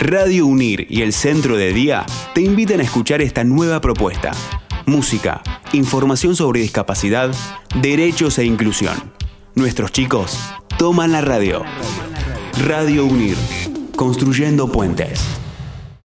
Radio Unir y el Centro de Día te invitan a escuchar esta nueva propuesta. Música, información sobre discapacidad, derechos e inclusión. Nuestros chicos toman la radio. Radio Unir, construyendo puentes.